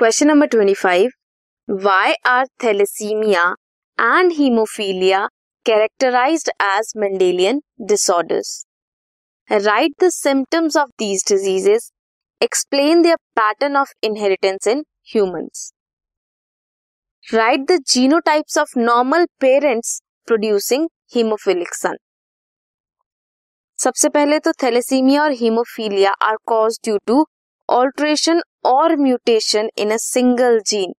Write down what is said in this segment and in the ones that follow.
Question number twenty five why are thalassemia and hemophilia characterized as Mendelian disorders write the symptoms of these diseases explain their pattern of inheritance in humans write the genotypes of normal parents producing hemophilic son सबसे पहले तो thalassemia और hemophilia are cause due to alteration और mutation in a single gene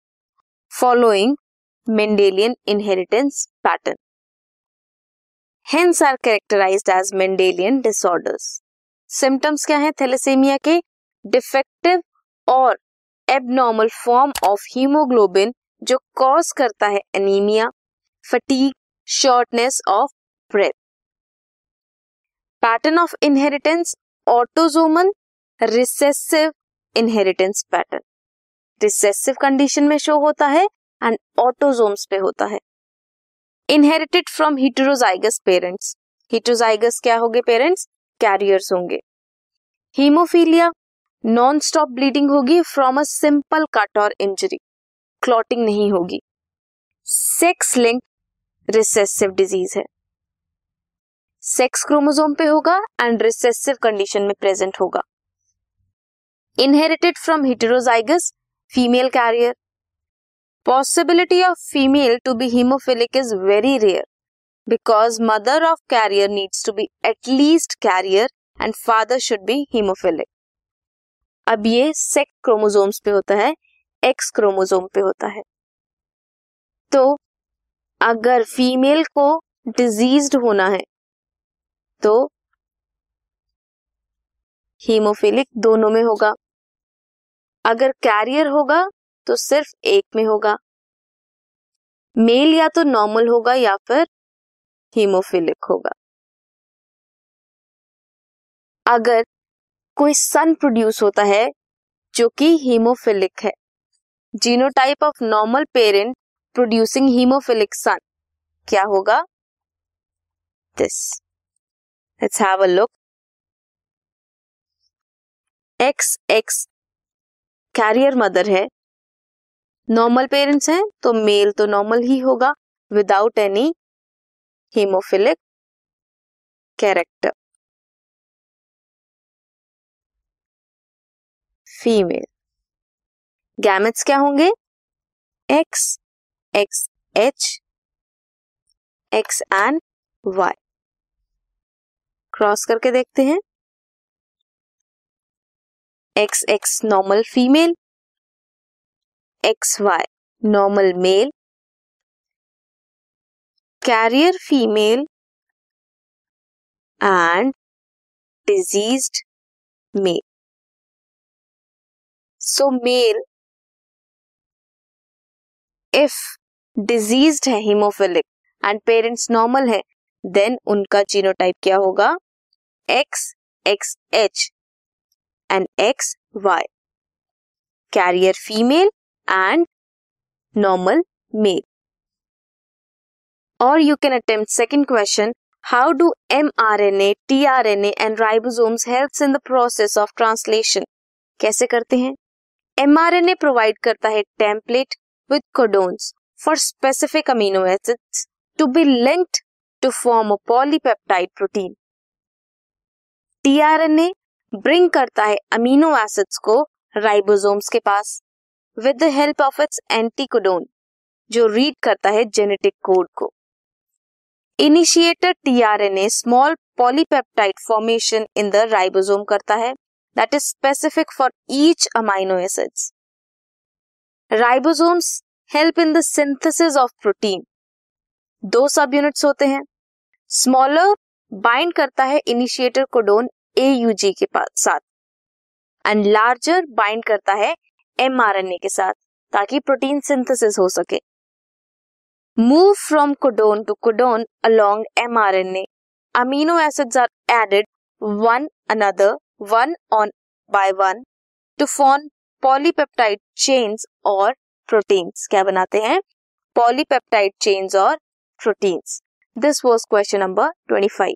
following Mendelian inheritance pattern hence are characterized as Mendelian disorders symptoms क्या है? Thalassemia के defective और abnormal form of hemoglobin जो कॉज करता है anemia fatigue shortness of breath pattern of inheritance autosomal recessive inheritance pattern recessive condition में show होता है एंड ऑटोजोम्स पे होता है. Inherited from heterozygous parents heterozygous क्या होंगे पेरेंट्स कैरियर्स होंगे. हीमोफीलिया नॉन स्टॉप ब्लीडिंग होगी फ्रॉम अ सिंपल कट और इंजरी क्लॉटिंग नहीं होगी. सेक्स लिंक रिसेसिव डिज़ीज़ है. सेक्स क्रोमोजोम पे होगा एंड रिसेसिव कंडीशन में प्रेजेंट होगा. Inherited from heterozygous female carrier possibility of female to be hemophilic is very rare because mother of carrier needs to be at least carrier and father should be hemophilic अब ये sex chromosomes पे होता है x chromosome पे होता है। तो अगर फीमेल को डिजीज्ड होना है तो हीमोफिलिक दोनों में होगा। अगर कैरियर होगा तो सिर्फ़ एक में होगा। मेल या तो नॉर्मल होगा या फिर हीमोफिलिक होगा। अगर कोई सन प्रोड्यूस होता है, जो कि हीमोफिलिक है genotype of normal parent producing hemophilic son क्या होगा? This let's have a look X X carrier mother है। नॉर्मल पेरेंट्स हैं तो मेल तो नॉर्मल ही होगा without any hemophilic character female gametes क्या होंगे? X X H X and Y cross करके देखते हैं। X X normal female X Y normal male carrier female and diseased male so male if diseased है hemophilic and parents normal है then उनका genotype क्या होगा? X X H and X Y carrier female and normal male और you can attempt second question how do M R N A T R N A and ribosomes help in the process of translation कैसे करते हैं? M R N A provide करता है template with codons for specific amino acids to be linked to form a polypeptide protein tRNA bring करता है amino acids को ribosomes के पास with the help of its anticodon जो read करता है genetic code को। Initiator tRNA small polypeptide formation in the ribosome करता है that is specific for each amino acids ribosomes help in the synthesis of protein दो subunits होते हैं। Smaller bind करता है इनिशिएटर कोडोन ए के साथ। एंड लार्जर बाइंड करता है एमआरएनए के साथ, ताकि प्रोटीन सिंथेसिस हो सके। Move from codon to codon along mRNA amino acids are added one another one on by one to form polypeptide chains और प्रोटीन्स क्या बनाते हैं? पॉलीपेप्टाइड चेन्स और proteins this was question number 25